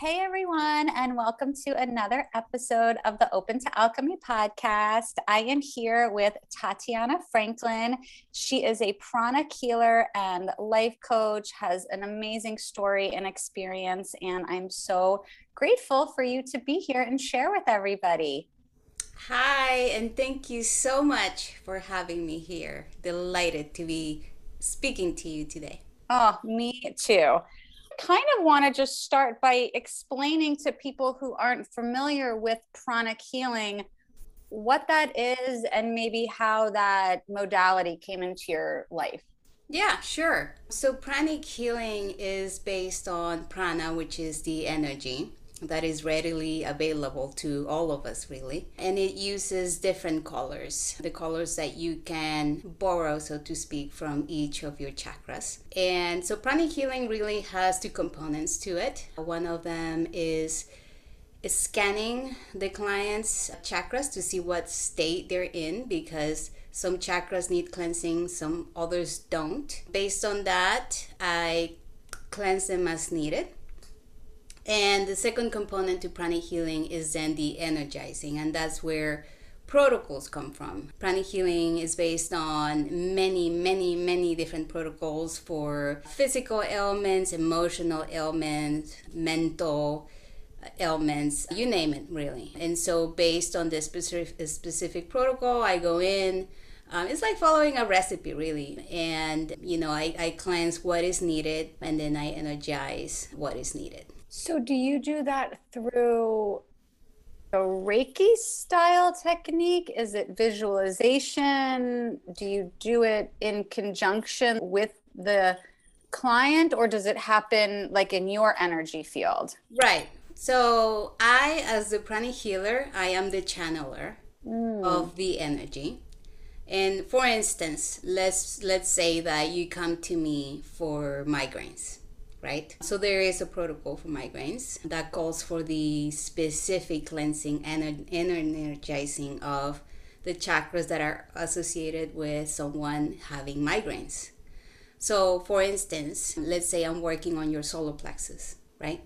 Hey everyone, and welcome to another episode of the Open to Alchemy podcast. I am here with Tatiana Franklin. She is a pranic healer and life coach, has an amazing story and experience, and I'm so grateful for you to be here and share with everybody. Hi, and thank you so much for having me here. Delighted to be speaking to you today. Oh, me too kind of want to just start by explaining to people who aren't familiar with pranic healing what that is and maybe how that modality came into your life. Yeah, sure. So, pranic healing is based on prana, which is the energy that is readily available to all of us really. And it uses different colors the colors that you can borrow so to speak from each of your chakras. And so pranic healing really has two components to it. One of them is scanning the client's chakras to see what state they're in because some chakras need cleansing some others don't. Based on that i cleanse them as needed and the second component to pranic healing is then the energizing, and that's where protocols come from. Pranic healing is based on many, many, many different protocols for physical ailments, emotional ailments, mental ailments, you name it, really. And so, based on this specific, specific protocol, I go in. Um, it's like following a recipe, really. And, you know, I, I cleanse what is needed and then I energize what is needed. So, do you do that through a Reiki style technique? Is it visualization? Do you do it in conjunction with the client or does it happen like in your energy field? Right. So, I, as the pranic healer, I am the channeler mm. of the energy. And for instance, let's let's say that you come to me for migraines right? So there is a protocol for migraines that calls for the specific cleansing and energizing of the chakras that are associated with someone having migraines. So, for instance, let's say I'm working on your solar plexus, right?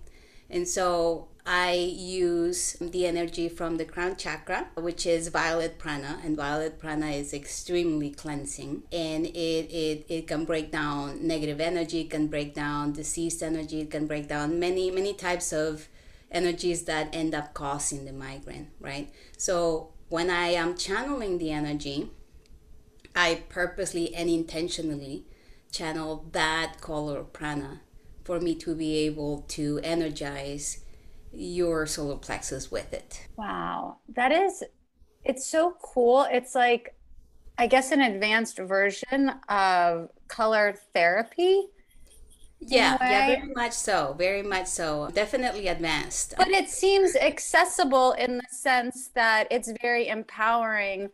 And so I use the energy from the crown chakra, which is violet prana, and violet prana is extremely cleansing. And it, it, it can break down negative energy, can break down diseased energy, it can break down many, many types of energies that end up causing the migraine, right? So when I am channeling the energy, I purposely and intentionally channel that color prana for me to be able to energize your solar plexus with it. Wow. That is, it's so cool. It's like, I guess, an advanced version of color therapy. Yeah, yeah, very much so. Very much so. Definitely advanced. But it seems accessible in the sense that it's very empowering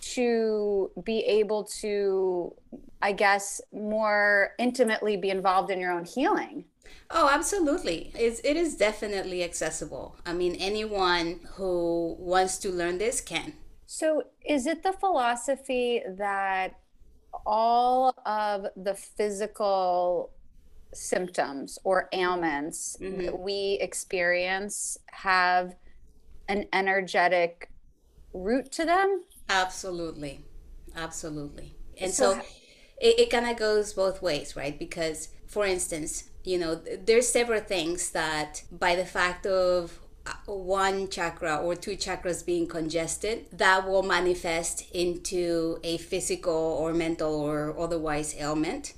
to be able to, I guess, more intimately be involved in your own healing. Oh, absolutely. It's, it is definitely accessible. I mean, anyone who wants to learn this can. So, is it the philosophy that all of the physical symptoms or ailments mm-hmm. that we experience have an energetic root to them? Absolutely. Absolutely. And so, so it, it kind of goes both ways, right? Because, for instance, you know there's several things that by the fact of uh, one chakra or two chakras being congested that will manifest into a physical or mental or otherwise ailment.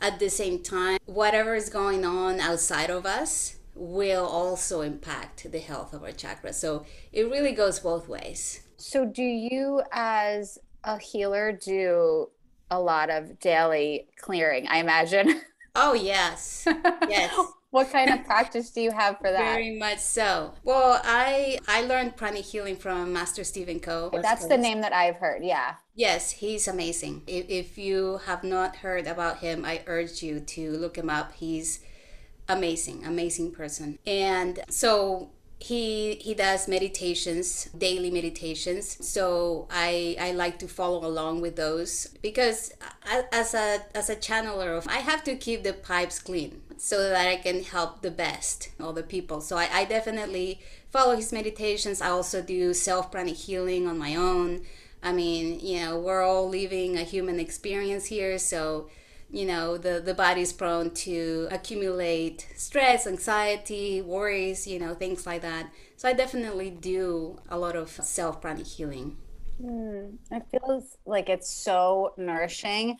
At the same time whatever is going on outside of us will also impact the health of our chakra. So it really goes both ways. So do you as a healer do a lot of daily clearing i imagine Oh yes, yes. what kind of practice do you have for that? Very much so. Well, I I learned pranic healing from Master Stephen Co. That's the name that I've heard. Yeah. Yes, he's amazing. If, if you have not heard about him, I urge you to look him up. He's amazing, amazing person. And so he he does meditations daily meditations. So i i like to follow along with those because as a as a channeler of i have to keep the pipes clean so that i can help the best all the people. So i, I definitely follow his meditations. I also do self pranic healing on my own. I mean you know we're all living a human experience here. So you know the the body's prone to accumulate stress anxiety worries you know things like that. So i definitely do a lot of self pranic healing. Mm, it feels like it's so nourishing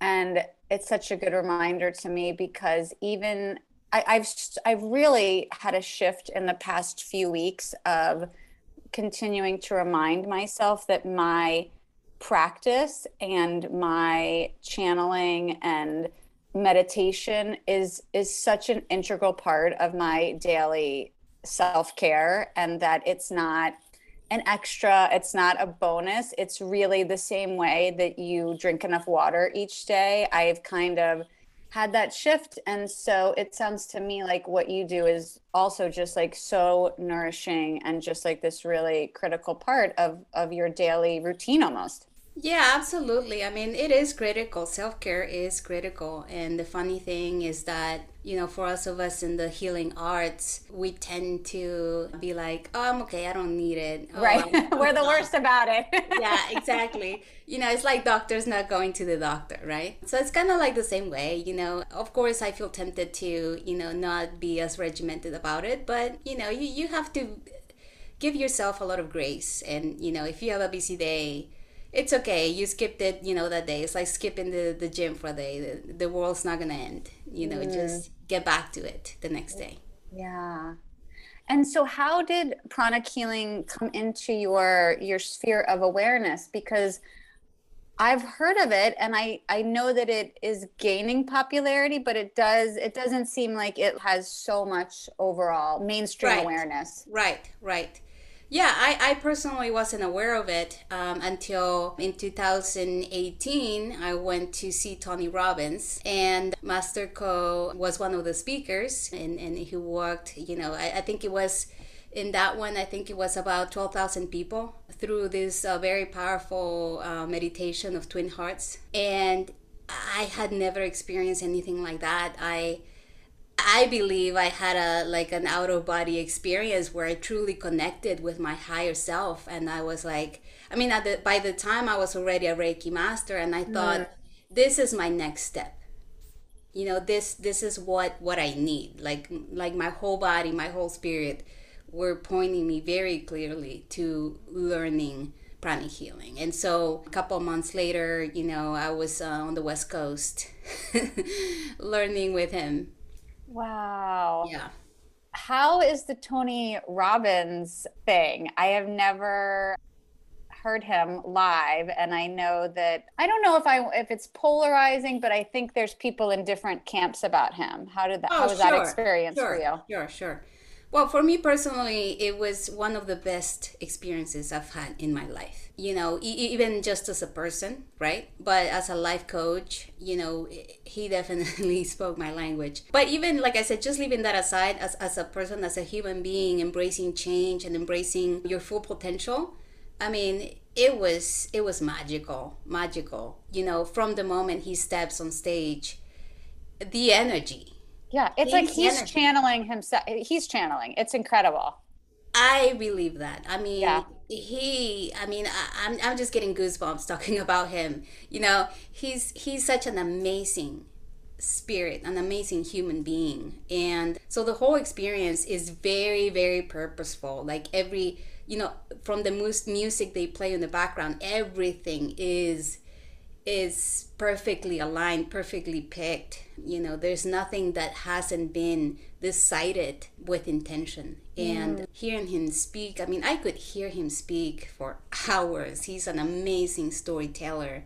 and it's such a good reminder to me because even I, I've I've really had a shift in the past few weeks of continuing to remind myself that my practice and my channeling and meditation is is such an integral part of my daily self-care and that it's not an extra it's not a bonus. It's really the same way that you drink enough water each day. I've kind of had that shift. And so it sounds to me like what you do is also just like so nourishing and just like this really critical part of of your daily routine almost yeah, absolutely. I mean, it is critical. Self care is critical. And the funny thing is that, you know, for us of us in the healing arts, we tend to be like, oh, I'm okay. I don't need it. Oh, right. We're the worst about it. yeah, exactly. You know, it's like doctors not going to the doctor, right? So it's kind of like the same way, you know. Of course, I feel tempted to, you know, not be as regimented about it, but, you know, you, you have to give yourself a lot of grace. And, you know, if you have a busy day, it's okay. You skipped it, you know, that day. It's like skipping the, the gym for a day. The, the world's not going to end. You know, mm. just get back to it the next day. Yeah. And so how did pranic healing come into your your sphere of awareness because I've heard of it and I I know that it is gaining popularity but it does it doesn't seem like it has so much overall mainstream right. awareness. Right, right. Yeah, I, I personally wasn't aware of it um, until in 2018. I went to see Tony Robbins, and Master Co was one of the speakers, and, and he walked, you know, I, I think it was in that one, I think it was about 12,000 people through this uh, very powerful uh, meditation of twin hearts. And I had never experienced anything like that. I I believe I had a like an out of body experience where I truly connected with my higher self, and I was like, I mean, at the, by the time I was already a Reiki master, and I thought, mm. this is my next step. You know, this this is what what I need. Like like my whole body, my whole spirit, were pointing me very clearly to learning pranic healing. And so a couple months later, you know, I was uh, on the West Coast learning with him Wow. Yeah. How is the Tony Robbins thing? I have never heard him live and I know that I don't know if I if it's polarizing, but I think there's people in different camps about him. How did that oh, how was sure. that experience sure. for you? Sure, sure. Well, for me personally, it was one of the best experiences I've had in my life. You know, even just as a person, right? But as a life coach, you know, he definitely spoke my language. But even, like I said, just leaving that aside, as, as a person, as a human being, embracing change and embracing your full potential, I mean, it was it was magical, magical. You know, from the moment he steps on stage, the energy yeah, it's like he's energy. channeling himself. He's channeling. It's incredible. I believe that. I mean, yeah. he. I mean, I, I'm. I'm just getting goosebumps talking about him. You know, he's he's such an amazing spirit, an amazing human being, and so the whole experience is very, very purposeful. Like every, you know, from the music they play in the background, everything is is perfectly aligned, perfectly picked. You know, there's nothing that hasn't been decided with intention. And mm. hearing him speak, I mean, I could hear him speak for hours. He's an amazing storyteller.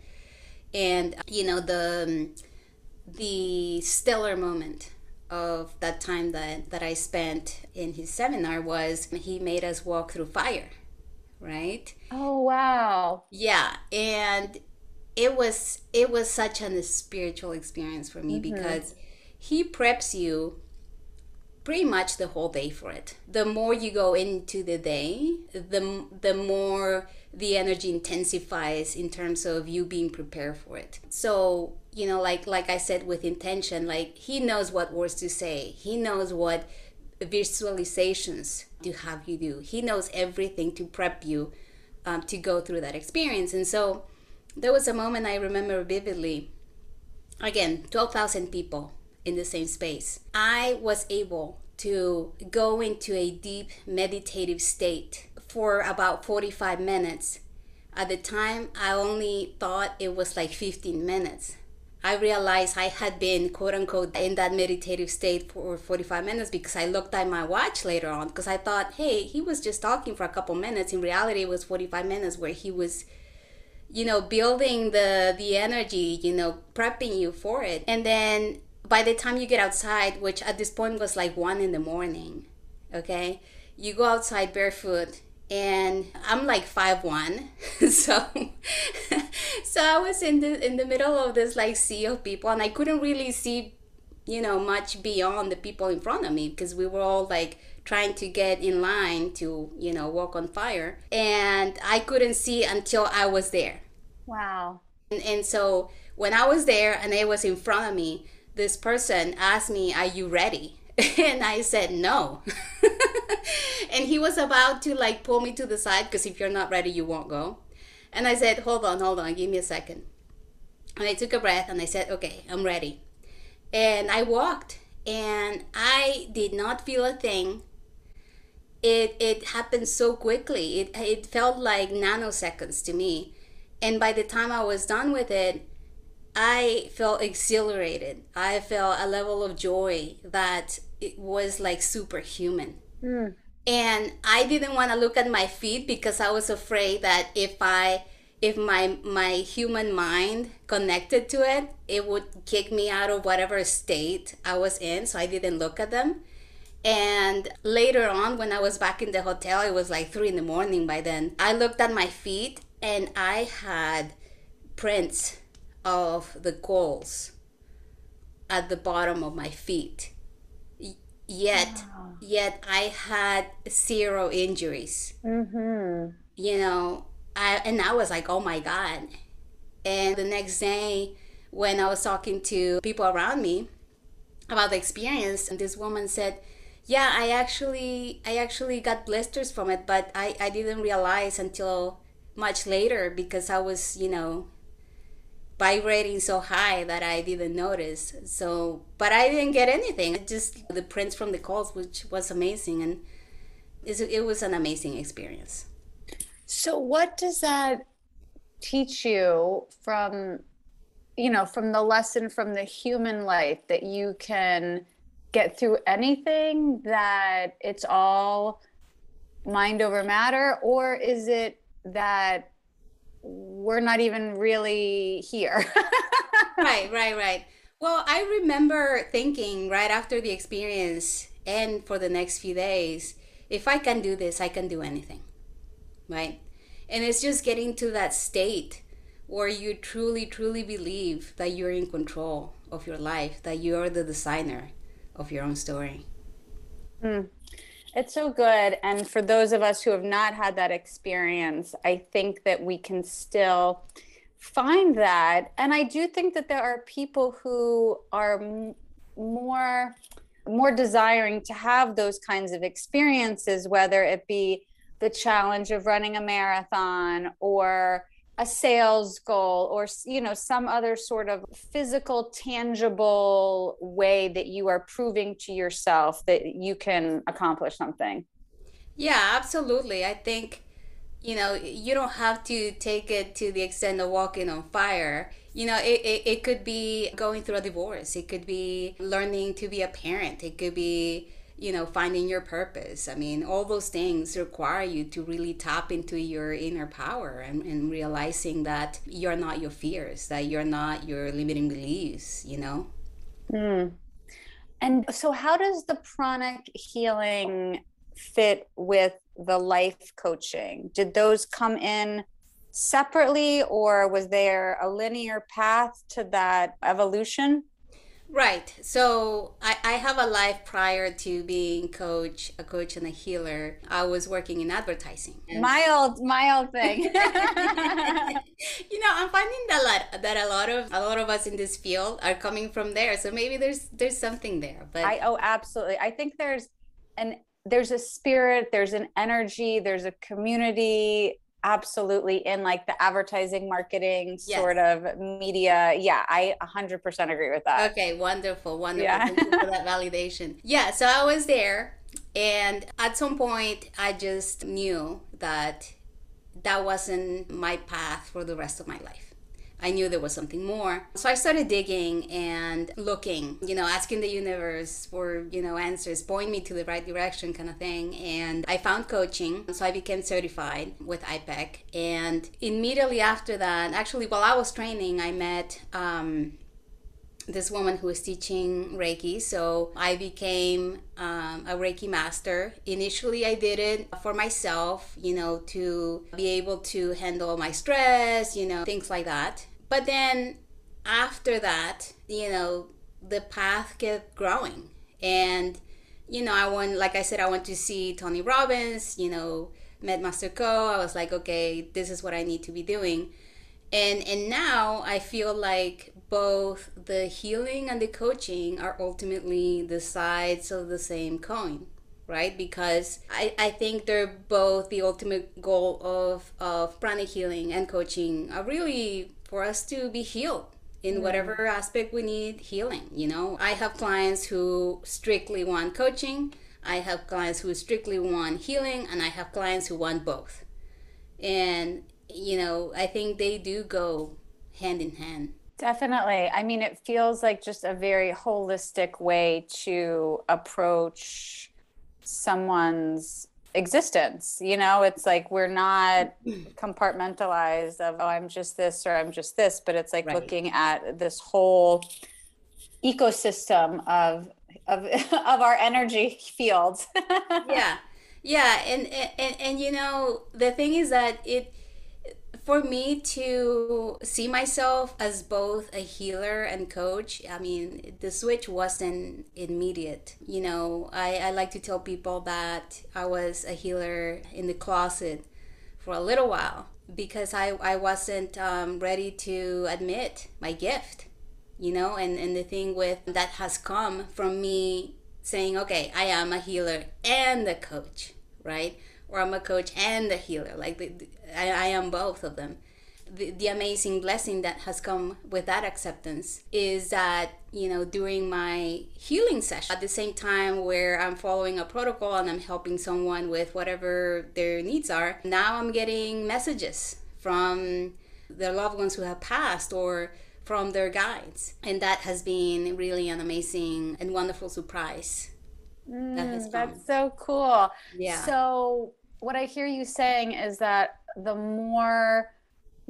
And you know, the the stellar moment of that time that, that I spent in his seminar was he made us walk through fire, right? Oh wow. Yeah, and it was it was such a spiritual experience for me mm-hmm. because he preps you pretty much the whole day for it. The more you go into the day, the the more the energy intensifies in terms of you being prepared for it. So, you know, like like I said with intention, like he knows what words to say. He knows what visualizations to have you do. He knows everything to prep you um, to go through that experience. And so there was a moment I remember vividly. Again, 12,000 people in the same space. I was able to go into a deep meditative state for about 45 minutes. At the time, I only thought it was like 15 minutes. I realized I had been quote unquote in that meditative state for 45 minutes because I looked at my watch later on because I thought, hey, he was just talking for a couple minutes. In reality, it was 45 minutes where he was you know building the the energy you know prepping you for it. And then by the time you get outside which at this point was like one in the morning okay you go outside barefoot and I'm like five one, so so I was in the in the middle of this like sea of people, and I couldn't really see, you know, much beyond the people in front of me because we were all like trying to get in line to you know walk on fire, and I couldn't see until I was there. Wow. And, and so when I was there and it was in front of me, this person asked me, "Are you ready?" and I said no. and he was about to like pull me to the side because if you're not ready, you won't go. And I said, hold on, hold on, give me a second. And I took a breath and I said, okay, I'm ready. And I walked and I did not feel a thing. It, it happened so quickly. It, it felt like nanoseconds to me. And by the time I was done with it, I felt exhilarated. I felt a level of joy that it was like superhuman. Mm. And I didn't want to look at my feet because I was afraid that if I if my my human mind connected to it, it would kick me out of whatever state I was in, so I didn't look at them. And later on, when I was back in the hotel, it was like three in the morning by then. I looked at my feet and I had prints of the coals at the bottom of my feet. Yet, wow. yet I had zero injuries. Mm-hmm. You know, I and I was like, oh my god. And the next day, when I was talking to people around me about the experience, and this woman said, "Yeah, I actually, I actually got blisters from it, but I, I didn't realize until much later because I was, you know, vibrating so high that I didn't notice. So, but I didn't get anything. Just the prints from the calls, which was amazing, and it was an amazing experience. So, what does that teach you from, you know, from the lesson from the human life that you can get through anything? That it's all mind over matter, or is it that we're not even really here. right, right, right. Well, I remember thinking right after the experience and for the next few days, if I can do this, I can do anything. Right? And it's just getting to that state where you truly, truly believe that you're in control of your life, that you're the designer of your own story. Mm. It's so good. And for those of us who have not had that experience, I think that we can still find that. And I do think that there are people who are m- more more desiring to have those kinds of experiences whether it be the challenge of running a marathon or a sales goal or you know some other sort of physical tangible way that you are proving to yourself that you can accomplish something? Yeah absolutely. I think you know you don't have to take it to the extent of walking on fire. You know it, it, it could be going through a divorce. It could be learning to be a parent. It could be you know finding your purpose i mean all those things require you to really tap into your inner power and, and realizing that you're not your fears that you're not your limiting beliefs you know mm. And so, how does the pranic healing fit with the life coaching? Did those come in separately, or was there a linear path to that evolution? Right. So I, I have a life prior to being coach, a coach and a healer. I was working in advertising. My old my old thing. you know, I'm finding that a lot that a lot of a lot of us in this field are coming from there. So maybe there's there's something there. But I oh absolutely. I think there's an there's a spirit, there's an energy, there's a community absolutely in like the advertising marketing yes. sort of media. Yeah i 100% agree with that. Okay wonderful wonderful. Yeah. Thank you for that validation. Yeah so i was there and at some point i just knew that that wasn't my path for the rest of my life I knew there was something more. So I started digging and looking, you know, asking the universe for, you know, answers, point me to the right direction kind of thing. And I found coaching. So I became certified with IPEC. And immediately after that, actually, while I was training, I met um, this woman who was teaching Reiki. So I became um, a Reiki master. Initially, I did it for myself, you know, to be able to handle my stress, you know, things like that. But then after that, you know, the path kept growing. And, you know, I want, like I said, I want to see Tony Robbins, you know, met Master Co. I was like, okay, this is what I need to be doing. And and now I feel like both the healing and the coaching are ultimately the sides of the same coin right because I, I think they're both the ultimate goal of, of pranic healing and coaching are really for us to be healed in whatever aspect we need healing you know? I have clients who strictly want coaching i have clients who strictly want healing and i have clients who want both. And you know i think they do go hand in hand. Definitely. I mean it feels like just a very holistic way to approach someone's existence you know? It's like we're not compartmentalized of oh i'm just this or i'm just this but it's like right. looking at this whole ecosystem of of of our energy fields. Yeah. Yeah and, and and you know the thing is that it for me to see myself as both a healer and coach, I mean, the switch wasn't immediate. You know, I, I like to tell people that I was a healer in the closet for a little while because I, I wasn't um, ready to admit my gift, you know, and, and the thing with that has come from me saying, okay, I am a healer and a coach, right? Or I'm a coach and a healer. Like the, I, I am both of them. The, the amazing blessing that has come with that acceptance is that you know during my healing session at the same time where i'm following a protocol and i'm helping someone with whatever their needs are now i'm getting messages from their loved ones who have passed or from their guides and that has been really an amazing and wonderful surprise mm, that that's so cool yeah so what i hear you saying is that the more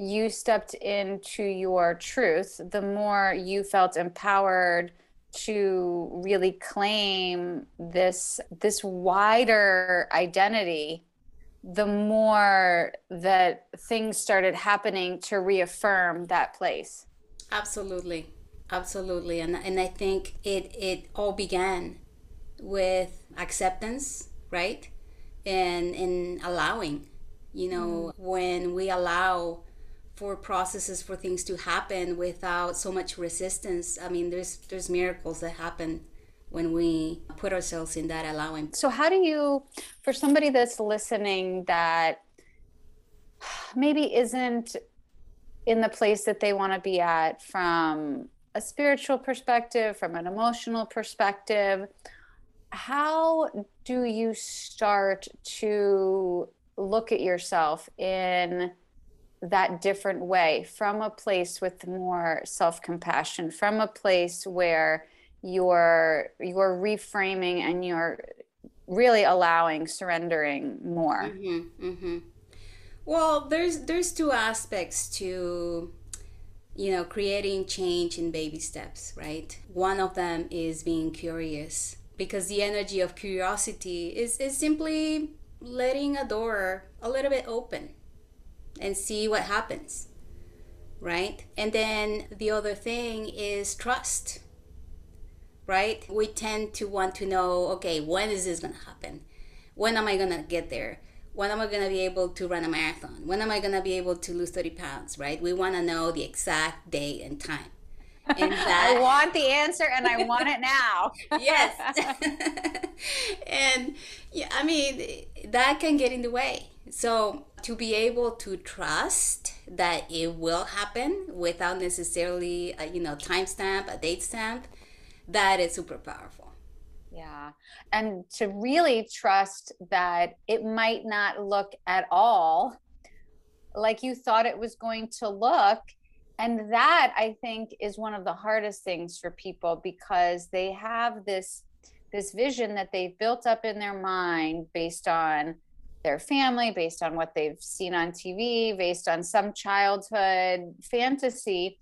you stepped into your truth, the more you felt empowered to really claim this this wider identity the more that things started happening to reaffirm that place. Absolutely. Absolutely. And and i think it it all began with acceptance right and and allowing you know, mm. when we allow for processes for things to happen without so much resistance, I mean, there's there's miracles that happen when we put ourselves in that allowing. So how do you for somebody that's listening that maybe isn't in the place that they want to be at from a spiritual perspective, from an emotional perspective, how do you start to look at yourself in that different way from a place with more self-compassion from a place where you're you're reframing and you're really allowing surrendering more mm-hmm, mm-hmm. well there's there's two aspects to you know, creating change in baby steps, right? One of them is being curious because the energy of curiosity is, is simply letting a door a little bit open and see what happens, right? And then the other thing is trust, right? We tend to want to know okay, when is this going to happen? When am I going to get there? when am I going to be able to run a marathon? When am I going to be able to lose 30 pounds, right? We want to know the exact day and time. I want the answer and I want it now. yes. and yeah, I mean, that can get in the way. So to be able to trust that it will happen without necessarily, a, you know, timestamp, a date stamp, that is super powerful. Yeah. And to really trust that it might not look at all like you thought it was going to look. And that I think is one of the hardest things for people because they have this this vision that they've built up in their mind based on their family, based on what they've seen on TV, based on some childhood fantasy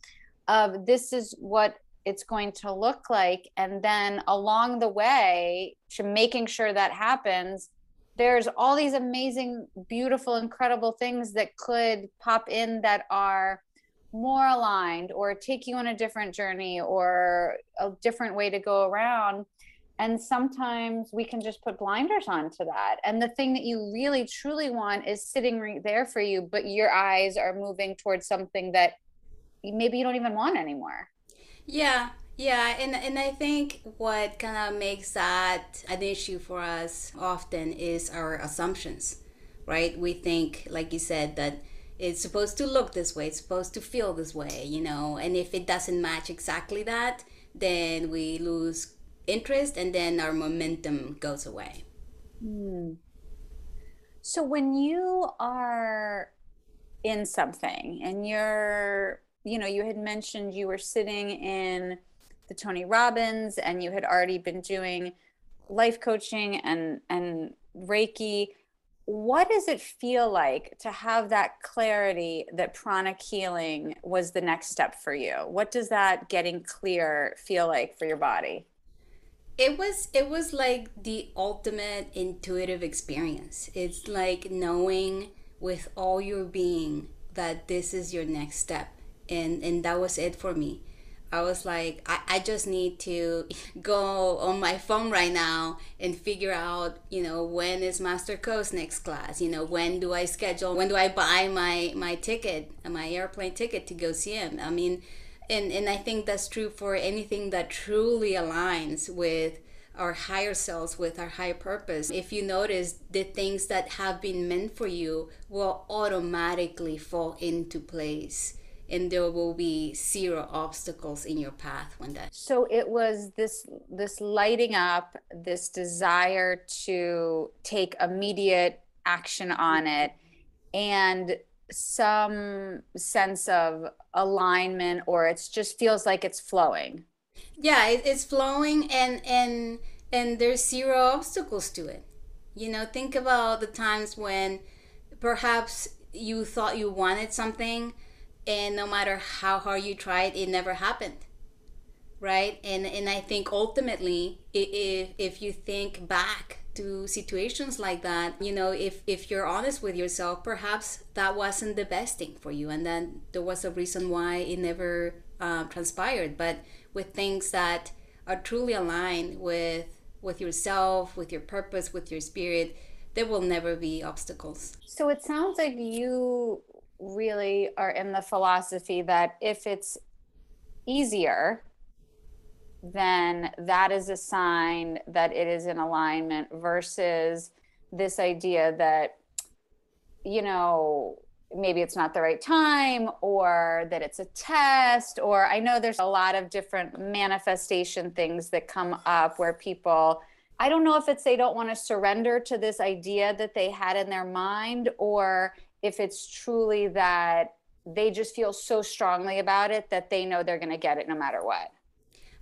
of this is what it's going to look like. And then along the way to making sure that happens there's all these amazing beautiful incredible things that could pop in that are more aligned or take you on a different journey or a different way to go around. And sometimes we can just put blinders on to that. And the thing that you really truly want is sitting right there for you but your eyes are moving towards something that maybe you don't even want anymore. Yeah, yeah, and and I think what kind of makes that an issue for us often is our assumptions, right? We think, like you said, that it's supposed to look this way, it's supposed to feel this way, you know, and if it doesn't match exactly that, then we lose interest and then our momentum goes away. Hmm. So when you are in something and you're you know, you had mentioned you were sitting in the Tony Robbins and you had already been doing life coaching and and Reiki. What does it feel like to have that clarity that pranic healing was the next step for you? What does that getting clear feel like for your body? It was it was like the ultimate intuitive experience. It's like knowing with all your being that this is your next step and and that was it for me i was like I, I just need to go on my phone right now and figure out you know when is master co's next class? You know when do i schedule when do i buy my my ticket my airplane ticket to go see him? I mean and and i think that's true for anything that truly aligns with our higher selves with our higher purpose. If you notice the things that have been meant for you will automatically fall into place and there will be zero obstacles in your path when that so it was this this lighting up this desire to take immediate action on it and some sense of alignment or it just feels like it's flowing. Yeah it, it's flowing and and and there's zero obstacles to it. You know think about the times when perhaps you thought you wanted something and no matter how hard you tried it never happened right? And and i think ultimately if if you think back to situations like that you know if if you're honest with yourself perhaps that wasn't the best thing for you. And then there was a reason why it never uh, transpired. But with things that are truly aligned with with yourself with your purpose with your spirit there will never be obstacles. So it sounds like you really are in the philosophy that if it's easier, then that is a sign that it is in alignment versus this idea that, you know, maybe it's not the right time or that it's a test or i know there's a lot of different manifestation things that come up where people i don't know if it's they don't want to surrender to this idea that they had in their mind or if it's truly that they just feel so strongly about it that they know they're going to get it no matter what.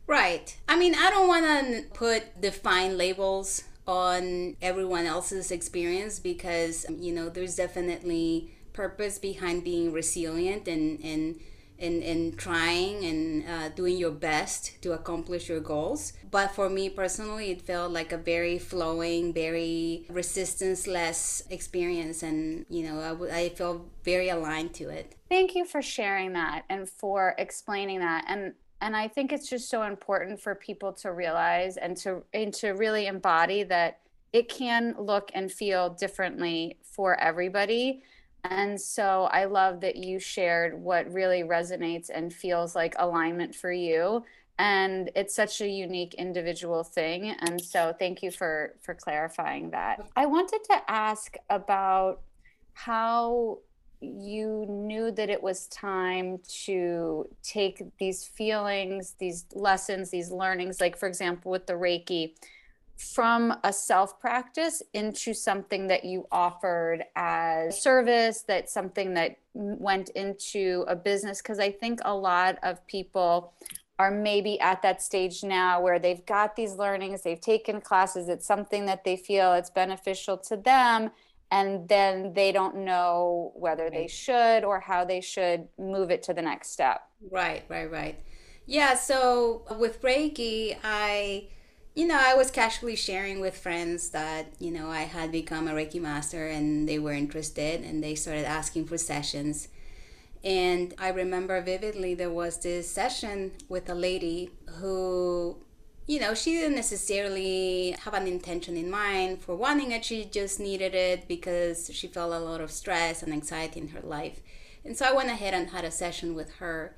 Right. I mean, I don't want to put define labels on everyone else's experience because, um, you know, there's definitely purpose behind being resilient and, and in, in trying and uh, doing your best to accomplish your goals. But for me personally, it felt like a very flowing, very resistance less experience. And, you know, I, w- I felt very aligned to it. Thank you for sharing that and for explaining that. And and I think it's just so important for people to realize and to and to really embody that it can look and feel differently for everybody and so I love that you shared what really resonates and feels like alignment for you. And it's such a unique individual thing. And so thank you for for clarifying that. I wanted to ask about how you knew that it was time to take these feelings, these lessons, these learnings, like for example, with the Reiki, from a self practice into something that you offered as service that something that went into a business because i think a lot of people are maybe at that stage now where they've got these learnings they've taken classes it's something that they feel it's beneficial to them and then they don't know whether they should or how they should move it to the next step. Right right right. Yeah so with reiki i you know, I was casually sharing with friends that, you know, I had become a Reiki master and they were interested and they started asking for sessions. And I remember vividly there was this session with a lady who, you know, she didn't necessarily have an intention in mind for wanting it. She just needed it because she felt a lot of stress and anxiety in her life. And so I went ahead and had a session with her.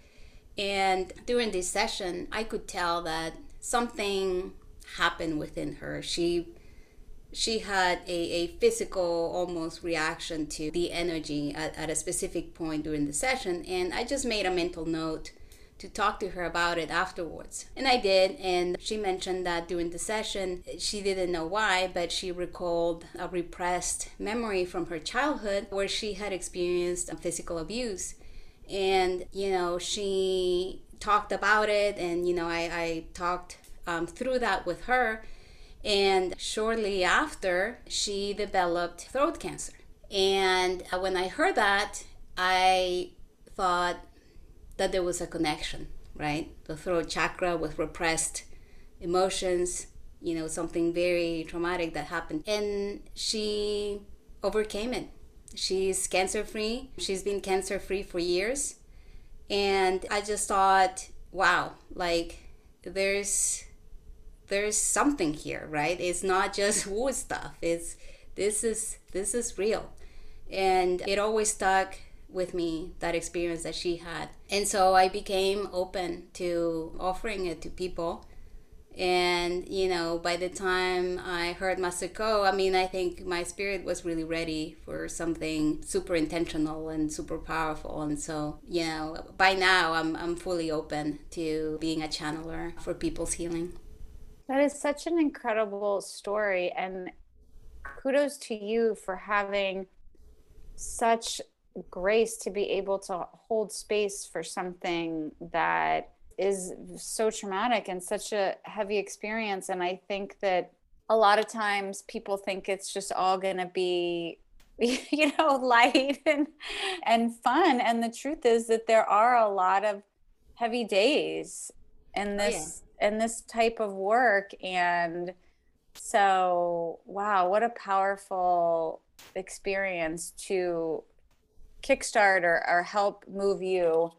And during this session, I could tell that something happen within her. She she had a, a physical almost reaction to the energy at, at a specific point during the session and i just made a mental note to talk to her about it afterwards. And I did, and she mentioned that during the session, she didn't know why, but she recalled a repressed memory from her childhood where she had experienced physical abuse. And, you know, she talked about it, and, you know, I, I talked um, through that with her. And shortly after, she developed throat cancer. And uh, when I heard that, I thought that there was a connection, right? The throat chakra with repressed emotions, you know, something very traumatic that happened. And she overcame it. She's cancer free. She's been cancer free for years. And I just thought, wow, like there's there's something here, right? It's not just woo stuff. It's this is this is real. And it always stuck with me that experience that she had. And so I became open to offering it to people. And you know, by the time I heard Master Co, I mean, I think my spirit was really ready for something super intentional and super powerful. And so, you know, by now I'm I'm fully open to being a channeler for people's healing. That is such an incredible story. And kudos to you for having such grace to be able to hold space for something that is so traumatic and such a heavy experience. And I think that a lot of times people think it's just all going to be you know light and and fun and the truth is that there are a lot of heavy days in oh, this in this type of work and so wow what a powerful experience to kickstart or, or help move you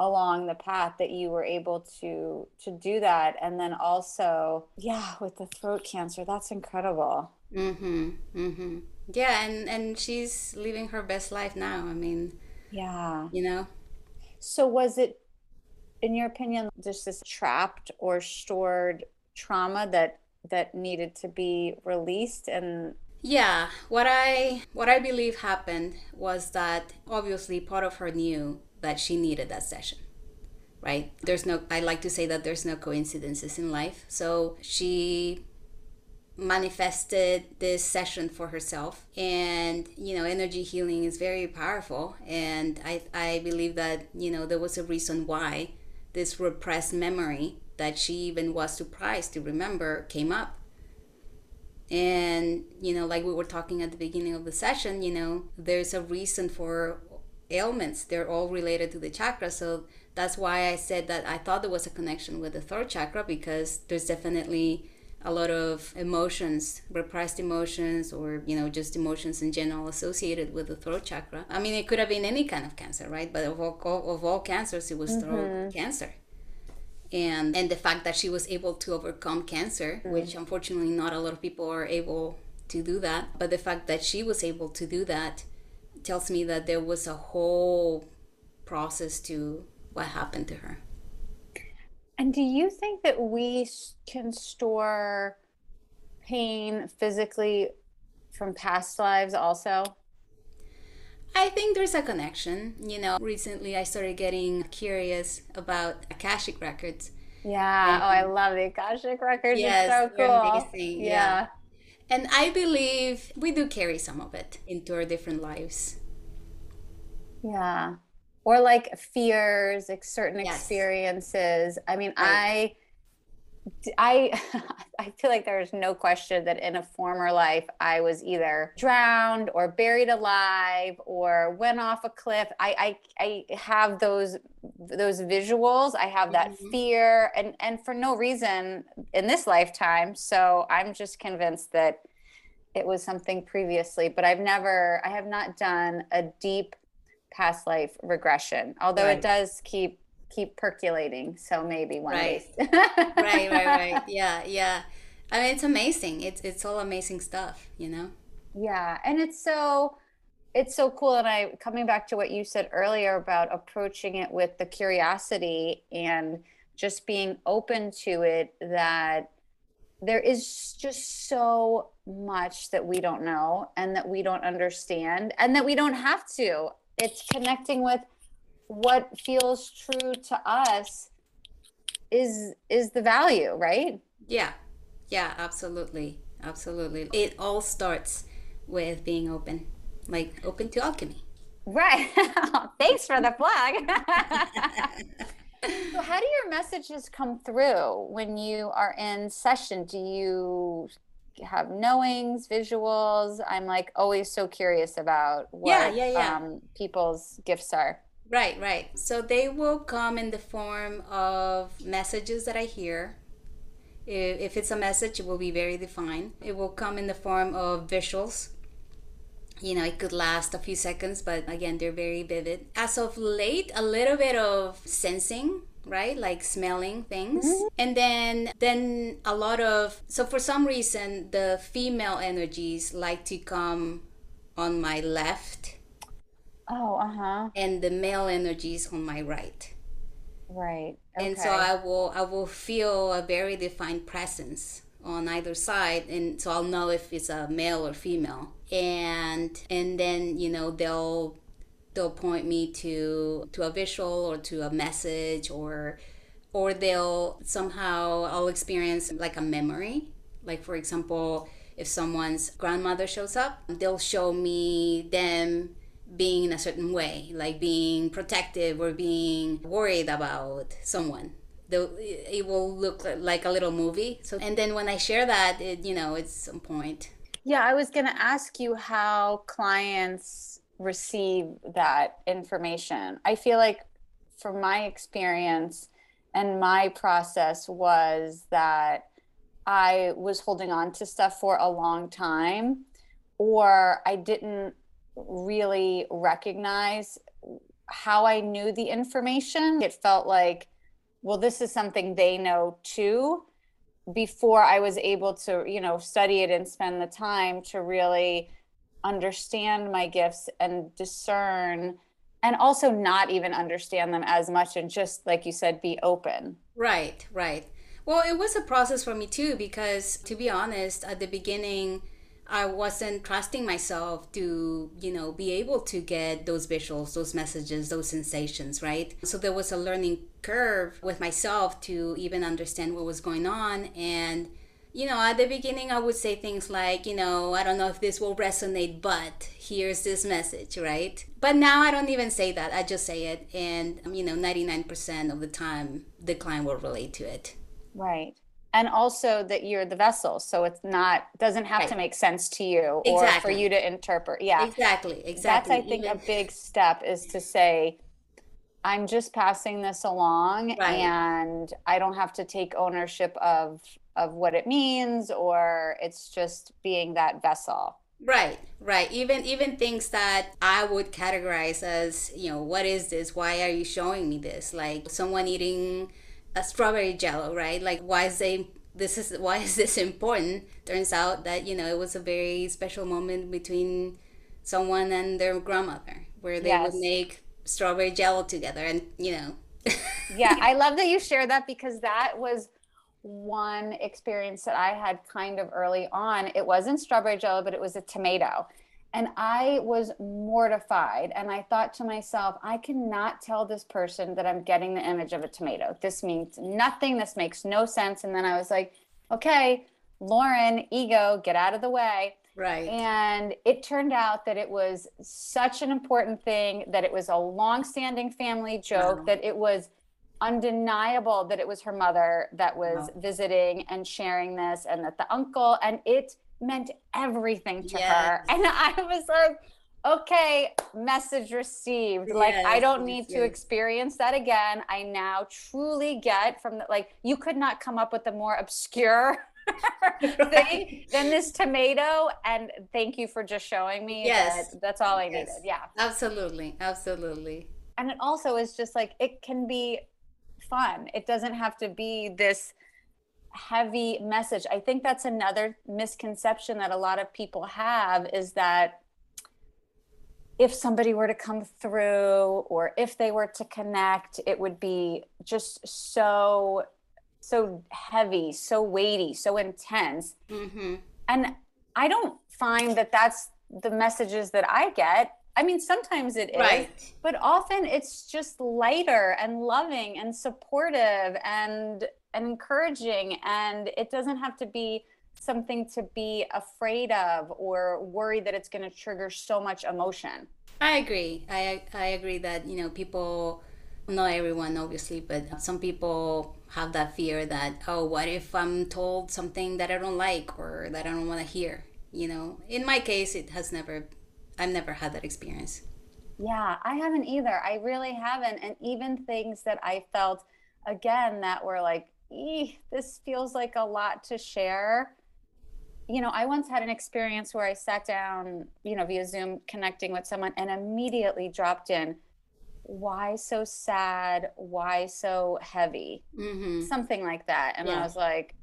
along the path that you were able to to do that. And then also yeah with the throat cancer that's incredible. Mhm mhm yeah and and she's living her best life now i mean yeah. you know? So was it in your opinion, just this trapped or stored trauma that that needed to be released and yeah what i what i believe happened was that obviously part of her knew that she needed that session right? There's no i like to say that there's no coincidences in life. So she manifested this session for herself and you know energy healing is very powerful. And i i believe that you know there was a reason why this repressed memory that she even was surprised to remember came up. And, you know, like we were talking at the beginning of the session, you know, there's a reason for ailments, they're all related to the chakra. So that's why I said that I thought there was a connection with the third chakra because there's definitely a lot of emotions, repressed emotions, or you know, just emotions in general associated with the throat chakra. I mean, it could have been any kind of cancer, right? But of all, of all cancers, it was mm-hmm. throat cancer. And and the fact that she was able to overcome cancer, mm-hmm. which unfortunately not a lot of people are able to do that, but the fact that she was able to do that tells me that there was a whole process to what happened to her. And do you think that we can store pain physically from past lives also? I think there's a connection. You know, recently I started getting curious about Akashic records. Yeah. And, oh, I love the Akashic records. Yes, it's so cool. Amazing. Yeah. yeah. And I believe we do carry some of it into our different lives. Yeah or like fears like certain yes. experiences i mean right. i i i feel like there's no question that in a former life i was either drowned or buried alive or went off a cliff i i, I have those those visuals i have that mm-hmm. fear and and for no reason in this lifetime so i'm just convinced that it was something previously but i've never i have not done a deep past life regression, although right. it does keep keep percolating. So maybe one right. right, right, right. Yeah, yeah. I mean, it's amazing. It's it's all amazing stuff, you know. Yeah, and it's so it's so cool. And I coming back to what you said earlier about approaching it with the curiosity and just being open to it. That there is just so much that we don't know and that we don't understand and that we don't have to it's connecting with what feels true to us is is the value right? Yeah. Yeah absolutely. Absolutely. It all starts with being open like open to alchemy. Right. Thanks for the plug. So how do your messages come through when you are in session? Do you have knowings, visuals. I'm like always so curious about what yeah, yeah, yeah. Um, people's gifts are. Right, right. So they will come in the form of messages that I hear. If it's a message, it will be very defined. It will come in the form of visuals. You know, it could last a few seconds, but again, they're very vivid. As of late, a little bit of sensing right? Like smelling things. Mm-hmm. and then then a lot of so for some reason the female energies like to come on my left. Oh uh-huh. And the male energies on my right. Right okay. and so i will i will feel a very defined presence on either side. And so i'll know if it's a male or female. And and then you know they'll they'll point me to to a visual or to a message or or they'll somehow I'll experience like a memory. Like for example, if someone's grandmother shows up, they'll show me them being in a certain way, like being protective or being worried about someone. it will look like a little movie. So, and then when I share that, it, you know, it's some point. Yeah, I was going to ask you how clients receive that information. I feel like, from my experience and my process, was that I was holding on to stuff for a long time, or I didn't really recognize how I knew the information. It felt like, well, this is something they know too before I was able to, you know, study it and spend the time to really understand my gifts and discern and also not even understand them as much and just like you said be open. Right right. Well it was a process for me too because to be honest at the beginning i wasn't trusting myself to you know be able to get those visuals those messages those sensations right? So there was a learning curve with myself to even understand what was going on and you know, at the beginning, I would say things like, you know, I don't know if this will resonate, but here's this message, right? But now I don't even say that. I just say it. And, um, you know, 99% of the time, the client will relate to it. Right. and also that you're the vessel so it's not doesn't have right. to make sense to you exactly. or for you to interpret yeah exactly exactly that's i think Even... a big step is to say i'm just passing this along right. and i don't have to take ownership of of what it means or it's just being that vessel right right even even things that i would categorize as you know what is this why are you showing me this like someone eating a strawberry jello, right? Like why is they this is why is this important? Turns out that you know it was a very special moment between someone and their grandmother, where they yes. would make strawberry jello together, and you know. yeah, I love that you share that because that was one experience that I had kind of early on. It wasn't strawberry jello, but it was a tomato. And I was mortified. And I thought to myself, I cannot tell this person that I'm getting the image of a tomato. This means nothing. This makes no sense. And then I was like, okay, Lauren, ego, get out of the way. Right. And it turned out that it was such an important thing, that it was a long-standing family joke, wow. that it was undeniable that it was her mother that was wow. visiting and sharing this, and that the uncle, and it meant everything to yes. her. And I was like, okay, message received. Yes, like, I don't need yes, to experience that again. I now truly get from the, like, you could not come up with a more obscure thing than this tomato. And thank you for just showing me yes. that that's all I needed. Yeah. Absolutely. Absolutely. And it also is just like, it can be fun. It doesn't have to be this heavy message. I think that's another misconception that a lot of people have is that if somebody were to come through or if they were to connect, it would be just so so heavy, so weighty, so intense. Mm-hmm. And I don't find that that's the messages that I get. I mean, sometimes it is, right. but often it's just lighter and loving and supportive and and encouraging and it doesn't have to be something to be afraid of or worry that it's going to trigger so much emotion. I agree. I i agree that you know people not everyone obviously but some people have that fear that oh what if i'm told something that i don't like or that i don't want to hear you know? In my case it has never i've never had that experience yeah i haven't either i really haven't and even things that i felt again that were like this feels like a lot to share. You know, I once had an experience where I sat down, you know, via Zoom connecting with someone and immediately dropped in, why so sad? Why so heavy? Mm-hmm. Something like that. And yeah. I was like,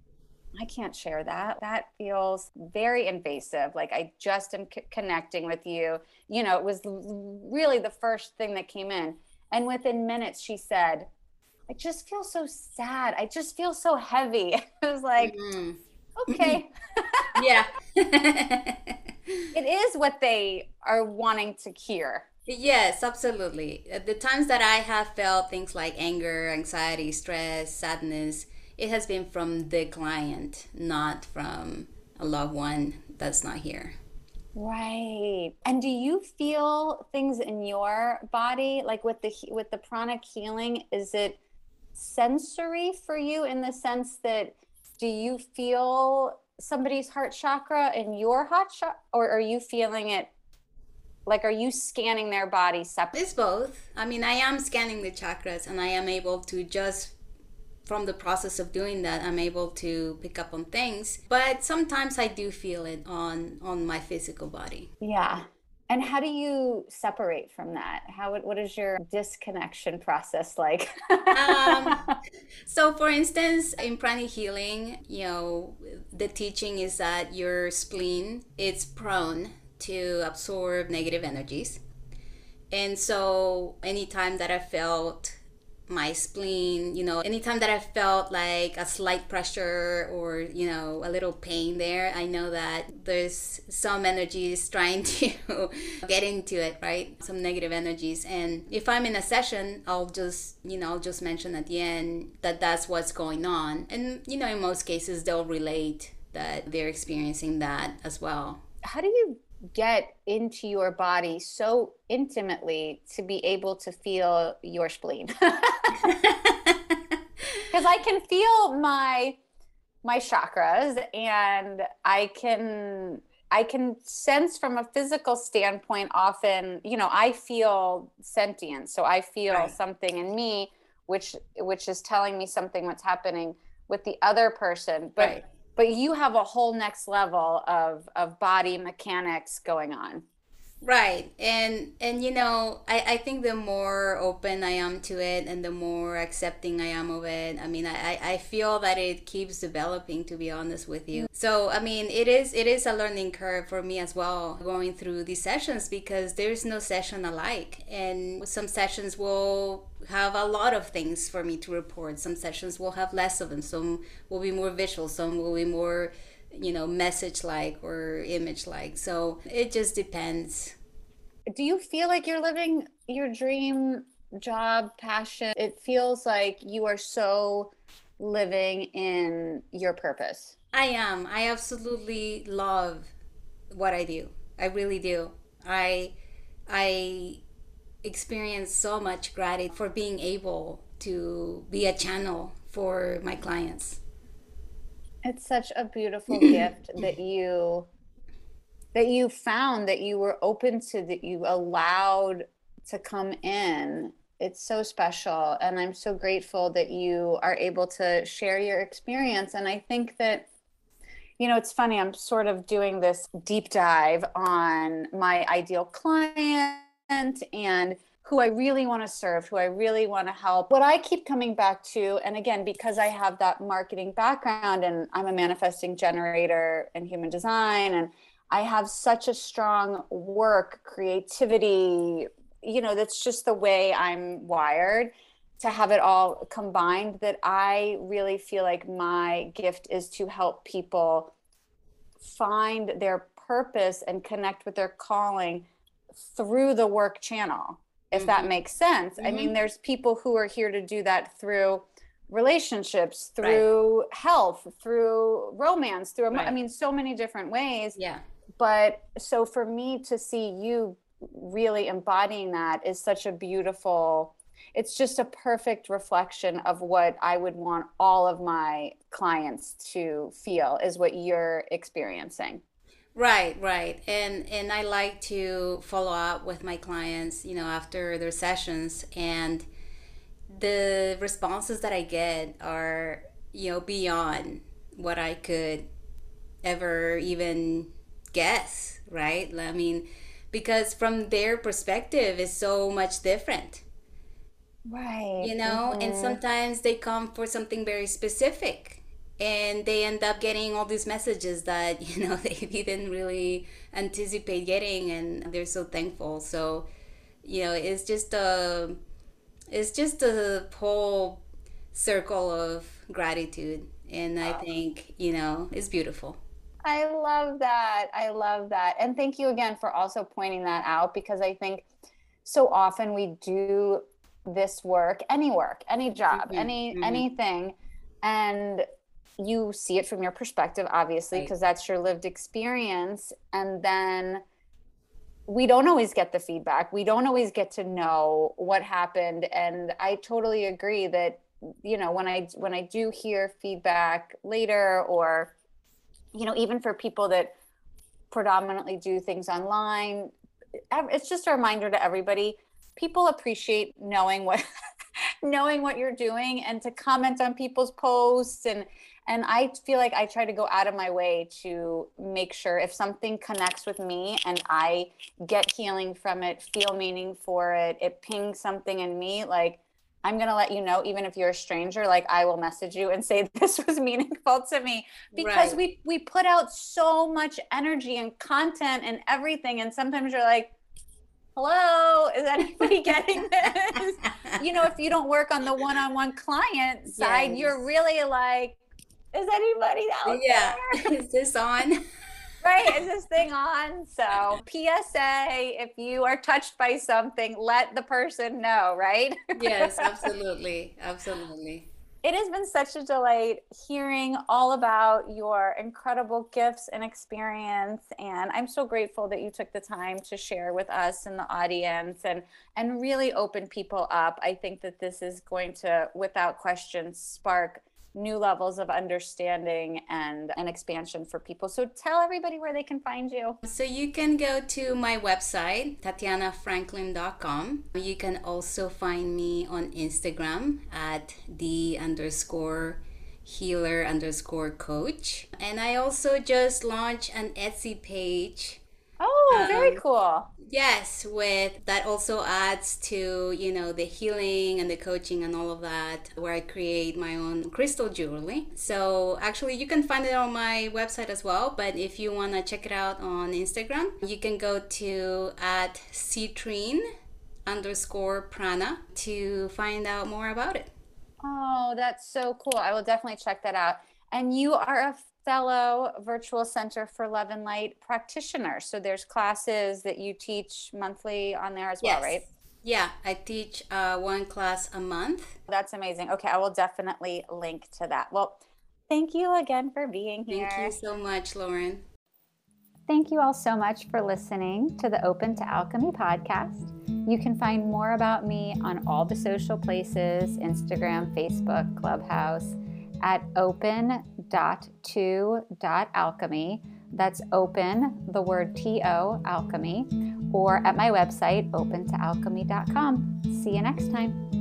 I can't share that. That feels very invasive. Like I just am c- connecting with you. You know, it was really the first thing that came in. And within minutes, she said, I just feel so sad. I just feel so heavy. I was like, mm-hmm. okay. yeah. it is what they are wanting to hear. Yes, absolutely. The times that I have felt things like anger, anxiety, stress, sadness, it has been from the client, not from a loved one that's not here. Right. And do you feel things in your body like with the with the pranic healing is it sensory for you in the sense that do you feel somebody's heart chakra in your heart chakra or are you feeling it like are you scanning their body separately it's both i mean i am scanning the chakras and i am able to just from the process of doing that i'm able to pick up on things but sometimes i do feel it on on my physical body yeah and how do you separate from that? How what is your disconnection process like? um, so, for instance, in pranic healing, you know, the teaching is that your spleen is prone to absorb negative energies, and so anytime that I felt my spleen, you know, anytime that I felt like a slight pressure or, you know, a little pain there, I know that there's some energies trying to get into it, right? Some negative energies. And if I'm in a session, I'll just, you know, I'll just mention at the end that that's what's going on. And, you know, in most cases, they'll relate that they're experiencing that as well. How do you get into your body so intimately to be able to feel your spleen because i can feel my my chakras and I can I can sense from a physical standpoint often, you know, I feel sentient. So I feel right. something in me which which is telling me something what's happening with the other person. But right. But you have a whole next level of of body mechanics going on right and and you know I, I think the more open i am to it and the more accepting i am of it i mean I, I feel that it keeps developing to be honest with you. Mm. So i mean it is it is a learning curve for me as well going through these sessions because there's no session alike. And some sessions will have a lot of things for me to report. Some sessions will have less of them. Some will be more visual. Some will be more you know message like or image like. So it just depends. Do you feel like you're living your dream job passion? It feels like you are so living in your purpose. I am. I absolutely love what i do. I really do. I i experience so much gratitude for being able to be a channel for my clients it's such a beautiful gift that you that you found that you were open to that you allowed to come in. It's so special and i'm so grateful that you are able to share your experience. And i think that you know it's funny i'm sort of doing this deep dive on my ideal client and who I really want to serve, who I really want to help. What I keep coming back to, and again, because I have that marketing background and I'm a manifesting generator in human design, and I have such a strong work, creativity, you know, that's just the way I'm wired to have it all combined that I really feel like my gift is to help people find their purpose and connect with their calling through the work channel if mm-hmm. that makes sense. Mm-hmm. I mean, mm-hmm. there's people who are here to do that through relationships, through right. health, through romance, through, right. I mean, so many different ways. Yeah. But so for me to see you really embodying that is such a beautiful, it's just a perfect reflection of what I would want all of my clients to feel is what you're experiencing. Right, right. And and I like to follow up with my clients, you know, after their sessions and the responses that I get are, you know, beyond what I could ever even guess, right? I mean, because from their perspective is so much different. Right. You know, mm-hmm. and sometimes they come for something very specific and they end up getting all these messages that you know they didn't really anticipate getting and they're so thankful. So you know it's just a it's just a whole circle of gratitude. And i think you know it's beautiful. I love that. I love that. And thank you again for also pointing that out because i think so often we do this work any work any job mm-hmm. any mm-hmm. anything and you see it from your perspective, obviously, because right. that's your lived experience. And then we don't always get the feedback. We don't always get to know what happened. And I totally agree that, you know, when I when I do hear feedback later or, you know, even for people that predominantly do things online, it's just a reminder to everybody people appreciate knowing what knowing what you're doing and to comment on people's posts and and i feel like i try to go out of my way to make sure if something connects with me and i get healing from it feel meaning for it it pings something in me like i'm going to let you know even if you're a stranger like i will message you and say this was meaningful to me because right. we we put out so much energy and content and everything and sometimes you're like hello is anybody getting this you know if you don't work on the one-on-one client side yes. you're really like is anybody out yeah. there? Is this on? right? Is this thing on? So, PSA if you are touched by something, let the person know, right? yes, absolutely. Absolutely. It has been such a delight hearing all about your incredible gifts and experience. And I'm so grateful that you took the time to share with us and the audience and, and really open people up. I think that this is going to, without question, spark new levels of understanding and an expansion for people. So tell everybody where they can find you. So you can go to my website, tatianafranklin.com. You can also find me on Instagram at the underscore healer underscore coach. And I also just launched an Etsy page. Oh, very um, cool. Yes, with that also adds to, you know, the healing and the coaching and all of that, where I create my own crystal jewelry. So actually, you can find it on my website as well. But if you want to check it out on Instagram, you can go to at citrine underscore prana to find out more about it. Oh, that's so cool. I will definitely check that out. And you are a fellow Virtual Center for Love and Light practitioner. So there's classes that you teach monthly on there as well, right? Yeah, I teach uh, one class a month. That's amazing. Okay, I will definitely link to that. Well, thank you again for being here. Thank you so much, Lauren. Thank you all so much for listening to the Open to Alchemy podcast. You can find more about me on all the social places Instagram, Facebook, Clubhouse at open.to.alchemy. That's open, the word T O, alchemy, or at my website, opentoalchemy.com. See you next time.